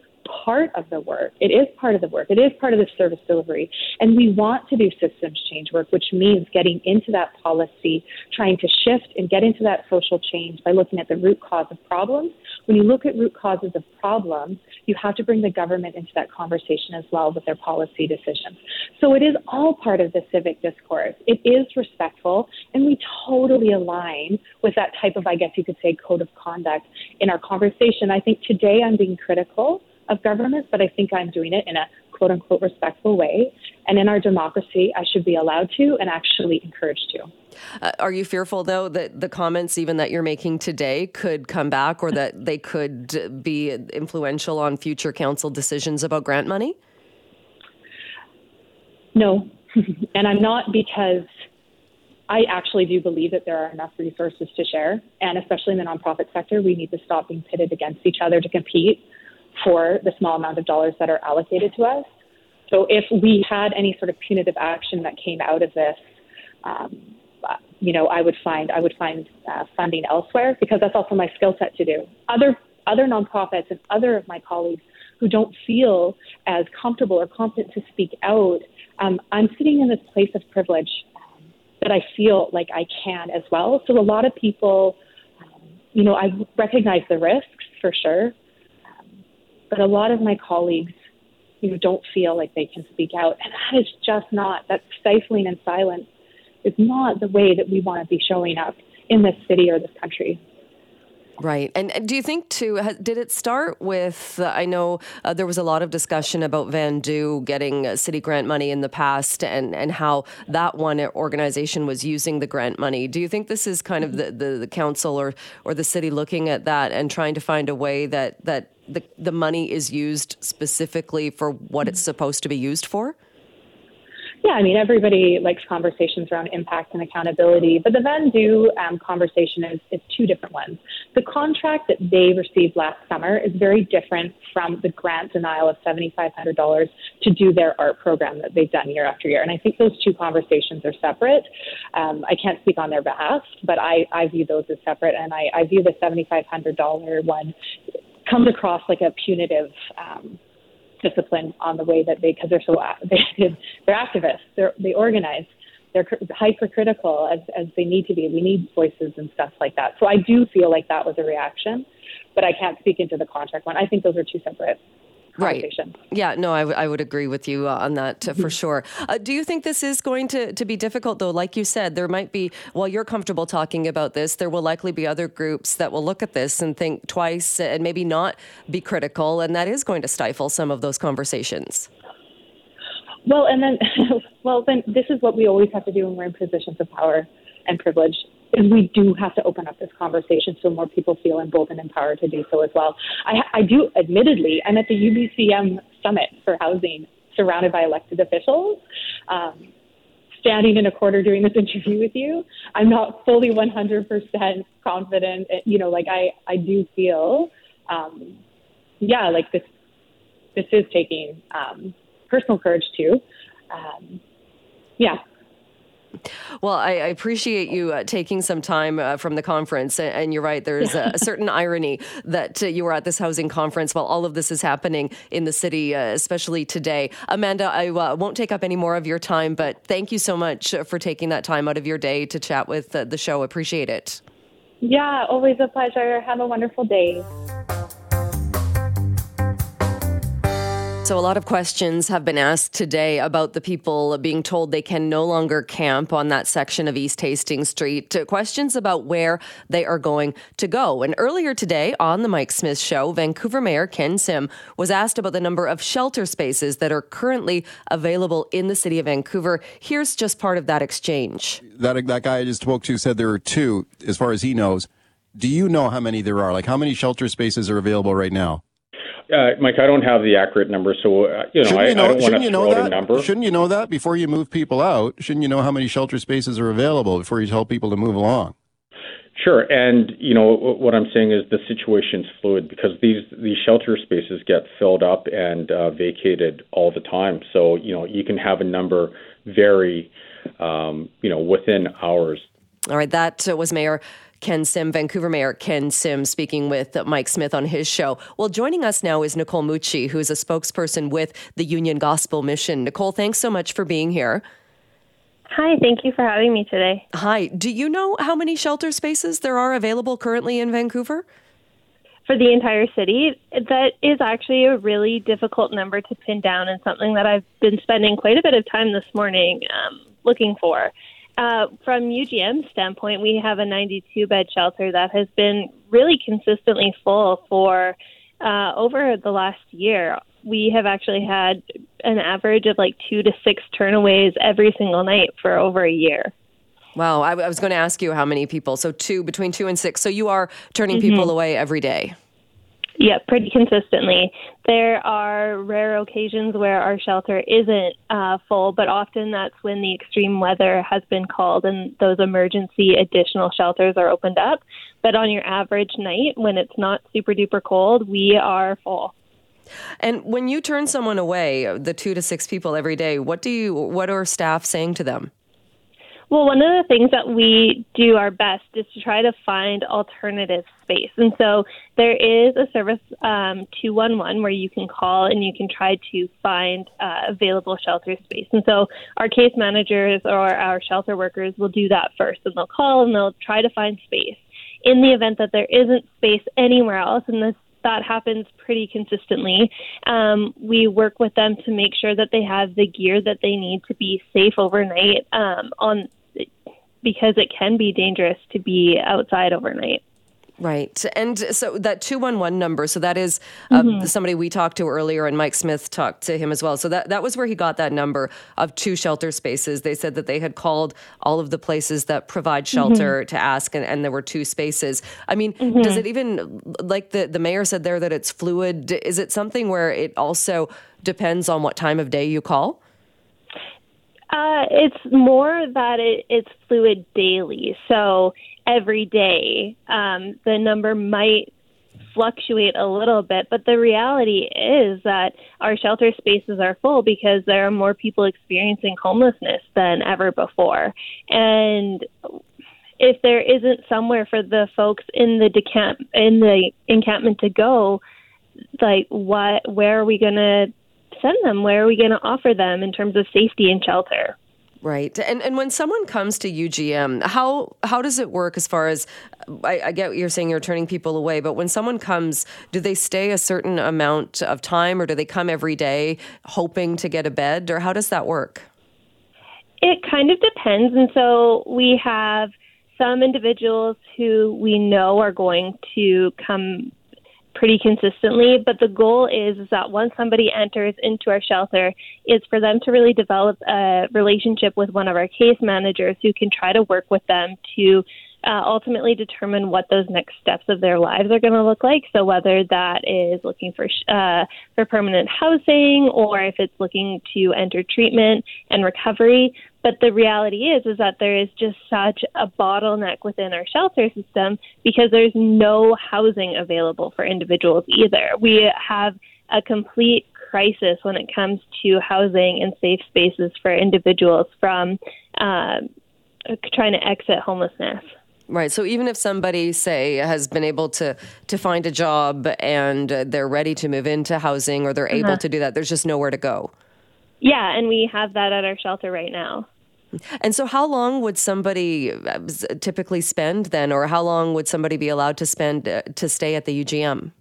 part of the work. It is part of the work. It is part of the service delivery. And we want to do systems change work, which means getting into that policy, trying to shift and get into that social change by looking at the root cause of problems. When you look at root causes of problems, you have to bring the government into that conversation as well with their policy decisions. So it is all part of the civic discourse. It is respectful, and we totally align with that type of, I guess you could say, code of conduct in our conversation. I think today I'm being critical of government, but I think I'm doing it in a quote unquote respectful way. And in our democracy, I should be allowed to and actually encouraged to. Uh, are you fearful, though, that the comments even that you're making today could come back or that they could be influential on future council decisions about grant money? No. and I'm not because I actually do believe that there are enough resources to share. And especially in the nonprofit sector, we need to stop being pitted against each other to compete for the small amount of dollars that are allocated to us. so if we had any sort of punitive action that came out of this, um, you know, I would find I would find uh, funding elsewhere because that's also my skill set to do. Other other nonprofits and other of my colleagues who don't feel as comfortable or competent to speak out, um, I'm sitting in this place of privilege um, that I feel like I can as well. So a lot of people, um, you know, I recognize the risks for sure, but a lot of my colleagues, you know, don't feel like they can speak out, and that is just not that stifling and silence is not the way that we want to be showing up in this city or this country. Right. And, do you think, too, did it start with? Uh, I know uh, there was a lot of discussion about VANDU getting uh, city grant money in the past and, and how that one organization was using the grant money. Do you think this is kind of the, the, the council or, or the city looking at that and trying to find a way that, that the, the money is used specifically for what it's supposed to be used for? Yeah, I mean, everybody likes conversations around impact and accountability, but the VANDU um, conversation is, is two different ones. The contract that they received last summer is very different from the grant denial of $7,500 to do their art program that they've done year after year. And I think those two conversations are separate. Um, I can't speak on their behalf, but I, I view those as separate, and I, I view the $7,500 one comes across like a punitive um, discipline on the way that they because they're so they they're activists. They're they organize. They're hypercritical as as they need to be. We need voices and stuff like that. So i do feel like that was a reaction but i can't speak into the contract one. I think those are two separate Right. Yeah, no, I, w- I would agree with you uh, on that uh, for sure. Uh, do you think this is going to, to be difficult, though? Like you said, there might be, while you're comfortable talking about this, there will likely be other groups that will look at this and think twice and maybe not be critical, and that is going to stifle some of those conversations. Well, and then, well, then this is what we always have to do when we're in positions of power and privilege we do have to open up this conversation so more people feel emboldened and empowered to do so as well. I, I do, admittedly, I'm at the UBCM Summit for Housing, surrounded by elected officials. Um, standing in a corner doing this interview with you, I'm not fully 100% confident. You know, like I, I do feel, um, yeah, like this, this is taking um, personal courage too. Um, yeah, well, I, I appreciate you uh, taking some time uh, from the conference. And you're right, there's a, a certain irony that uh, you were at this housing conference while all of this is happening in the city, uh, especially today. Amanda, I uh, won't take up any more of your time, but thank you so much for taking that time out of your day to chat with uh, the show. Appreciate it. Yeah, always a pleasure. Have a wonderful day. So, a lot of questions have been asked today about the people being told they can no longer camp on that section of East Hastings Street. Uh, questions about where they are going to go. And earlier today on the Mike Smith Show, Vancouver Mayor Ken Sim was asked about the number of shelter spaces that are currently available in the city of Vancouver. Here's just part of that exchange. That, that guy I just spoke to said there are two, as far as he knows. Do you know how many there are? Like, how many shelter spaces are available right now? Uh, Mike, I don't have the accurate number, so uh, you know, I, you know, I don't want to throw out a number. Shouldn't you know that before you move people out? Shouldn't you know how many shelter spaces are available before you tell people to move along? Sure, and you know what I'm saying is the situation's fluid because these these shelter spaces get filled up and uh, vacated all the time. So you know you can have a number vary, um, you know, within hours. All right, that was Mayor Ken Sim, Vancouver Mayor Ken Sim, speaking with Mike Smith on his show. Well, joining us now is Nicole Mucci, who's a spokesperson with the Union Gospel Mission. Nicole, thanks so much for being here. Hi, thank you for having me today. Hi. Do you know how many shelter spaces there are available currently in Vancouver? For the entire city, that is actually a really difficult number to pin down and something that I've been spending quite a bit of time this morning um, looking for. Uh, from UGM's standpoint, we have a 92 bed shelter that has been really consistently full for uh, over the last year. We have actually had an average of like two to six turnaways every single night for over a year. Wow, I, I was going to ask you how many people. So two between two and six. So you are turning mm-hmm. people away every day. Yeah, pretty consistently. There are rare occasions where our shelter isn't uh, full, but often that's when the extreme weather has been called and those emergency additional shelters are opened up. But on your average night, when it's not super duper cold, we are full. And when you turn someone away, the two to six people every day, what do you what are staff saying to them? Well, one of the things that we do our best is to try to find alternative space. And so there is a service, um, 211, where you can call and you can try to find uh, available shelter space. And so our case managers or our shelter workers will do that first, and they'll call and they'll try to find space. In the event that there isn't space anywhere else, and this that happens pretty consistently. Um, we work with them to make sure that they have the gear that they need to be safe overnight um, on because it can be dangerous to be outside overnight. Right. And so that 211 number, so that is uh, mm-hmm. somebody we talked to earlier, and Mike Smith talked to him as well. So that, that was where he got that number of two shelter spaces. They said that they had called all of the places that provide shelter mm-hmm. to ask, and, and, there were two spaces. I mean, mm-hmm. does it even, like the, the mayor said there, that it's fluid? Is it something where it also depends on what time of day you call? Uh, it's more that it, it's fluid daily. So every day, um, the number might fluctuate a little bit, but the reality is that our shelter spaces are full because there are more people experiencing homelessness than ever before. And if there isn't somewhere for the folks in the decamp in the encampment to go, like what where are we going to send them? Where are we going to offer them in terms of safety and shelter? Right, and and when someone comes to UGM, how how does it work? As far as I, I, get what you're saying, you're turning people away, but when someone comes, do they stay a certain amount of time, or do they come every day hoping to get a bed, or how does that work? It kind of depends, and so we have some individuals who we know are going to come pretty consistently. But the goal is, is that once somebody enters into our shelter, is for them to really develop a relationship with one of our case managers who can try to work with them to uh, ultimately determine what those next steps of their lives are going to look like. So whether that is looking for uh, for permanent housing or if it's looking to enter treatment and recovery. But the reality is is that there is just such a bottleneck within our shelter system because there's no housing available for individuals either. We have a complete crisis when it comes to housing and safe spaces for individuals from uh, trying to exit homelessness. Right. So even if somebody, say, has been able to to find a job and they're ready to move into housing or they're uh-huh. able to do that, there's just nowhere to go. Yeah, and we have that at our shelter right now. And so, how long would somebody uh, typically spend then, or how long would somebody be allowed to spend uh, to stay at the UGM?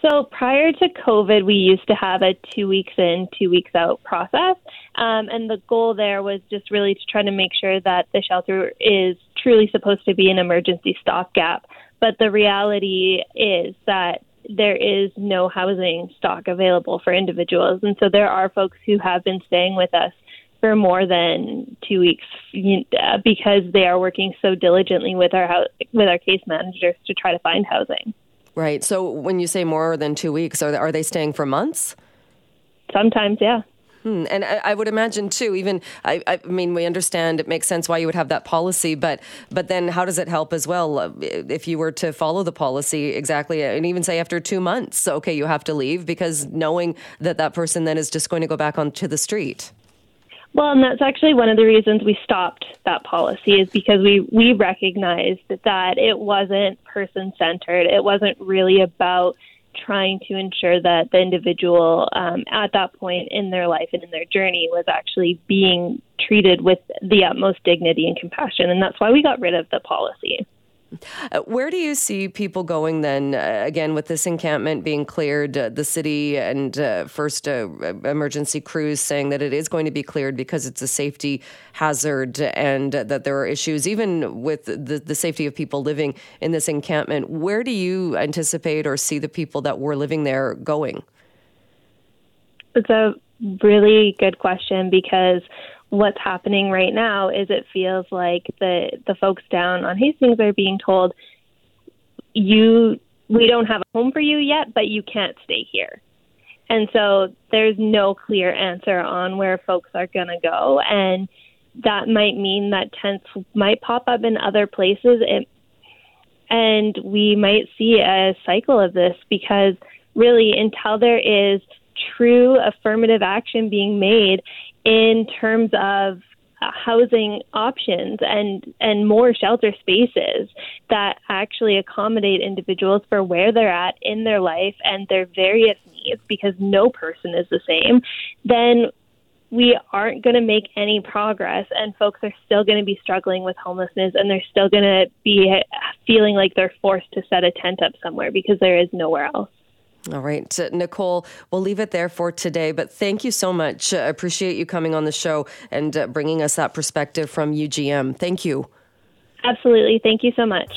So prior to COVID, we used to have a two weeks in, two weeks out process. Um, and the goal there was just really to try to make sure that the shelter is truly supposed to be an emergency stopgap. But the reality is that there is no housing stock available for individuals. And so there are folks who have been staying with us for more than two weeks uh, because they are working so diligently with our with our case managers to try to find housing. Right. So when you say more than two weeks, are they, are they staying for months? Sometimes, yeah. Hmm. And I, I, would imagine too. Even I, I, mean, we understand it makes sense why you would have that policy, but but then how does it help as well uh, if you were to follow the policy exactly, and even say after two months, okay, you have to leave because knowing that that person then is just going to go back onto the street. Well, and that's actually one of the reasons we stopped that policy is because we we recognized that it wasn't person centered. It wasn't really about trying to ensure that the individual um, at that point in their life and in their journey was actually being treated with the utmost dignity and compassion, and that's why we got rid of the policy. Uh, where do you see people going then? Uh, again, with this encampment being cleared, uh, the city and uh, first uh, emergency crews saying that it is going to be cleared because it's a safety hazard and that there are issues, even with the, the safety of people living in this encampment. Where do you anticipate or see the people that were living there going? It's a really good question because what's happening right now is it feels like the the folks down on Hastings are being told you we don't have a home for you yet, but you can't stay here. And so there's no clear answer on where folks are going to go and that might mean that tents might pop up in other places it, and we might see a cycle of this because really until there is true affirmative action being made in terms of uh, housing options and and more shelter spaces that actually accommodate individuals for where they're at in their life and their various needs because no person is the same then we aren't going to make any progress and folks are still going to be struggling with homelessness and they're still going to be feeling like they're forced to set a tent up somewhere because there is nowhere else all right, Nicole, we'll leave it there for today. But thank you so much. I appreciate you coming on the show and uh, bringing us that perspective from UGM. Thank you. Absolutely. Thank you so much.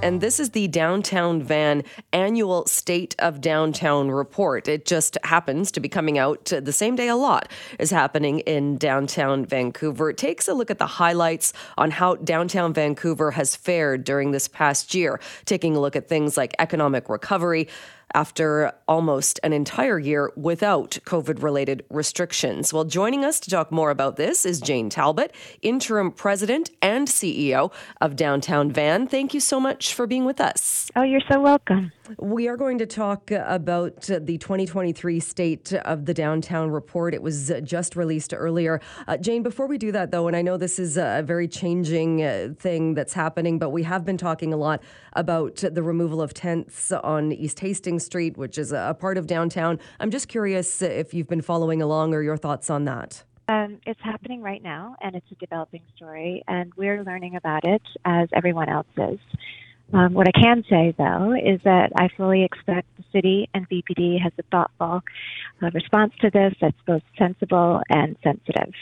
And this is the Downtown Van annual State of Downtown report. It just happens to be coming out the same day a lot is happening in downtown Vancouver. It takes a look at the highlights on how downtown Vancouver has fared during this past year, taking a look at things like economic recovery after almost an entire year without COVID related restrictions. Well, joining us to talk more about this is Jane Talbot, interim president and CEO of Downtown Van. Thank you so much for being with us. Oh, you're so welcome. We are going to talk about the 2023 State of the Downtown Report. It was just released earlier. Uh, Jane, before we do that, though, and I know this is a very changing uh, thing that's happening, but we have been talking a lot about the removal of tents on East Hastings Street, which is a part of downtown. I'm just curious if you've been following along or your thoughts on that. Um, it's happening right now, and it's a developing story, and we're learning about it as everyone else is. Um, what I can say, though, is that I fully expect the city and VPD has a thoughtful uh, response to this that's both sensible and sensitive.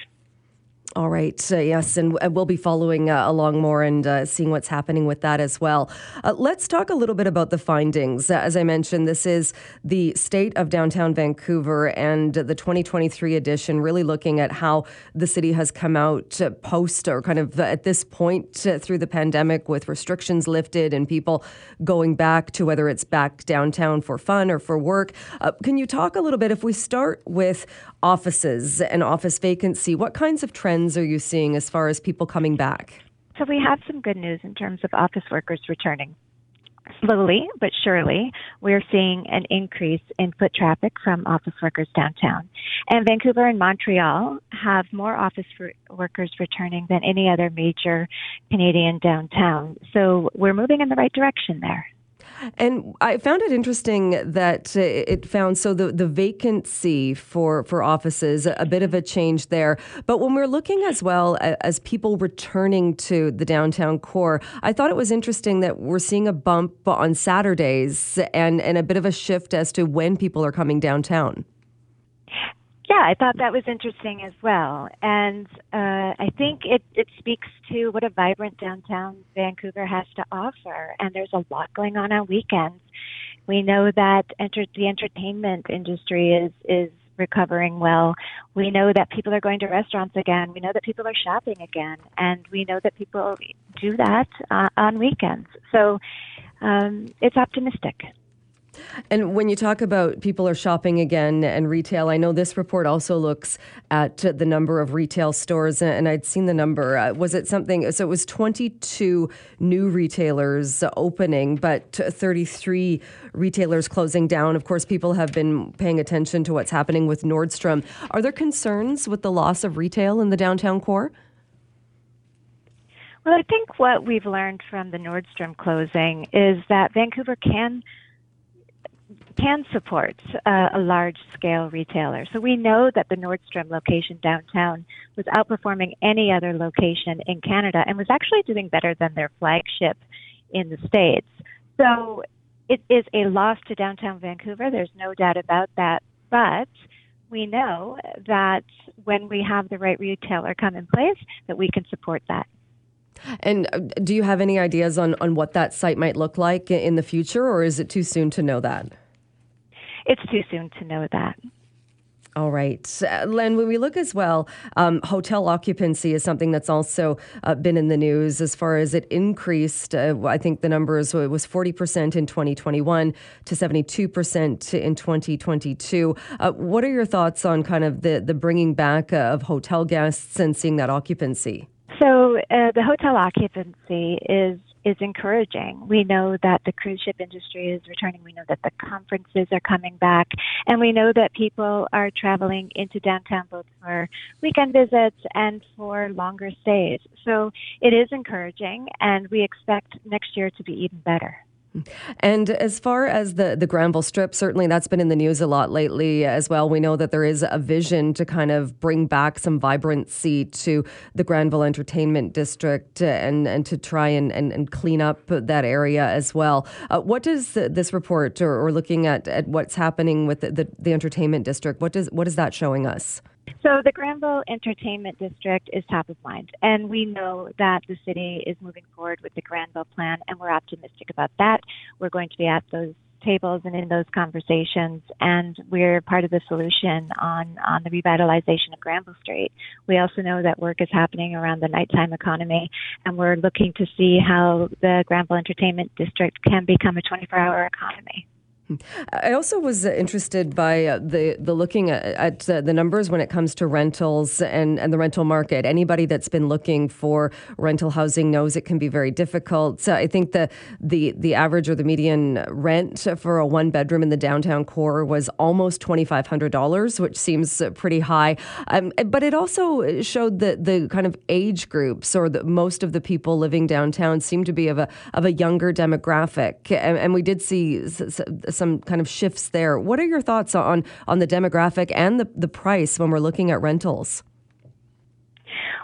All right. Uh, yes, and, and, we'll be following uh, along more and uh, seeing what's happening with that as well. Uh, let's talk a little bit about the findings. Uh, as I mentioned, this is the state of downtown Vancouver and the 2023 edition, really looking at how the city has come out post or kind of at this point through the pandemic with restrictions lifted and people going back to whether it's back downtown for fun or for work. Uh, can you talk a little bit, if we start with offices and office vacancy, what kinds of trends? are you seeing as far as people coming back? So we have some good news in terms of office workers returning. Slowly but surely, we're seeing an increase in foot traffic from office workers downtown. And Vancouver and Montreal have more office workers returning than any other major Canadian downtown. So we're moving in the right direction there. And I found it interesting that uh, it found so the, the vacancy for, for offices, a bit of a change there. But when we're looking as well as people returning to the downtown core, I thought it was interesting that we're seeing a bump on Saturdays and, and a bit of a shift as to when people are coming downtown. Yeah, I thought that was interesting as well. And uh, I think it, it speaks to what a vibrant downtown Vancouver has to offer. And there's a lot going on on weekends. We know that enter- the entertainment industry is, is recovering well. We know that people are going to restaurants again. We know that people are shopping again. And we know that people do that uh, on weekends. So um, it's optimistic. And when you talk about people are shopping again and retail, I know this report also looks at the number of retail stores, and I'd seen the number. Uh, was it something? So it was 22 new retailers opening, but 33 retailers closing down. Of course, people have been paying attention to what's happening with Nordstrom. Are there concerns with the loss of retail in the downtown core? Well, I think what we've learned from the Nordstrom closing is that Vancouver can can support uh, a large scale retailer. So we know that the Nordstrom location downtown was outperforming any other location in Canada and was actually doing better than their flagship in the States. So it is a loss to downtown Vancouver. There's no doubt about that. But we know that when we have the right retailer come in place, that we can support that. And uh, do you have any ideas on, on what that site might look like in the future, or is it too soon to know that? It's too soon to know that. All right. Uh, Len, when we look as well, um, hotel occupancy is something that's also uh, been in the news as far as it increased. Uh, I think the numbers was 40% in 2021 to 72% in 2022. Uh, what are your thoughts on kind of the, the bringing back of hotel guests and seeing that occupancy? So uh, the hotel occupancy is is encouraging. We know that the cruise ship industry is returning. We know that the conferences are coming back. And we know that people are traveling into downtown both for weekend visits and for longer stays. So it is encouraging, and we expect next year to be even better. And as far as the, the Granville Strip, certainly that's been in the news a lot lately as well. We know that there is a vision to kind of bring back some vibrancy to the Granville Entertainment District and, and to try and, and, and clean up that area as well. Uh, what does this report, or, or, looking at, at what's happening with the, the, the entertainment district, what does what is that showing us? So the Granville Entertainment District is top of mind, and we know that the city is moving forward with the Granville plan, and we're optimistic about that. We're going to be at those tables and in those conversations, and we're part of the solution on on the revitalization of Granville Street. We also know that work is happening around the nighttime economy, and we're looking to see how the Granville Entertainment District can become a 24-hour economy. I also was interested by uh, the the looking at, uh, the numbers when it comes to rentals and, and the rental market. Anybody that's been looking for rental housing knows it can be very difficult. So I think the the the average or the median rent for a one bedroom in the downtown core was almost twenty five hundred dollars, which seems pretty high. Um, but it also showed that the kind of age groups or the, most of the people living downtown seem to be of a of a younger demographic, and, and we did see some kind of shifts there. What are your thoughts on on the demographic and the, the price when we're looking at rentals?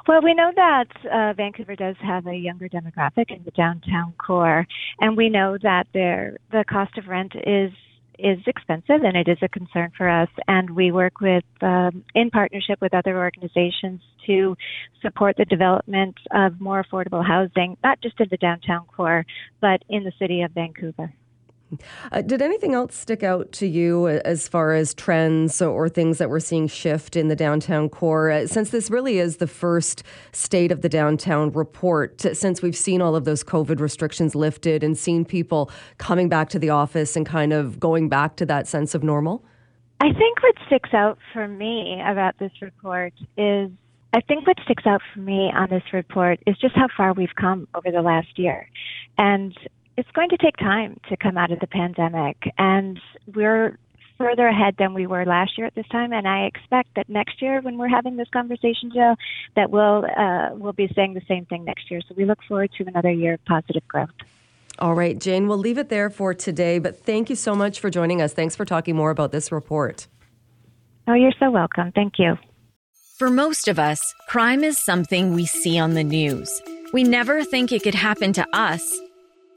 Well, we know that uh, Vancouver does have a younger demographic in the downtown core, and we know that there the cost of rent is is expensive and it is a concern for us. And we work with um, in partnership with other organizations to support the development of more affordable housing, not just in the downtown core, but in the city of Vancouver. Uh, did anything else stick out to you as far as trends or things that we're seeing shift in the downtown core? Uh, since this really is the first state of the downtown report, since we've seen all of those COVID restrictions lifted and seen people coming back to the office and kind of going back to that sense of normal? I think what sticks out for me about this report is I think what sticks out for me on this report is just how far we've come over the last year. And it's going to take time to come out of the pandemic, and we're further ahead than we were last year at this time. And I expect that next year, when we're having this conversation, Joe, that we'll uh, we'll be saying the same thing next year. So we look forward to another year of positive growth. All right, Jane, we'll leave it there for today. But thank you so much for joining us. Thanks for talking more about this report. Oh, you're so welcome. Thank you. For most of us, crime is something we see on the news. We never think it could happen to us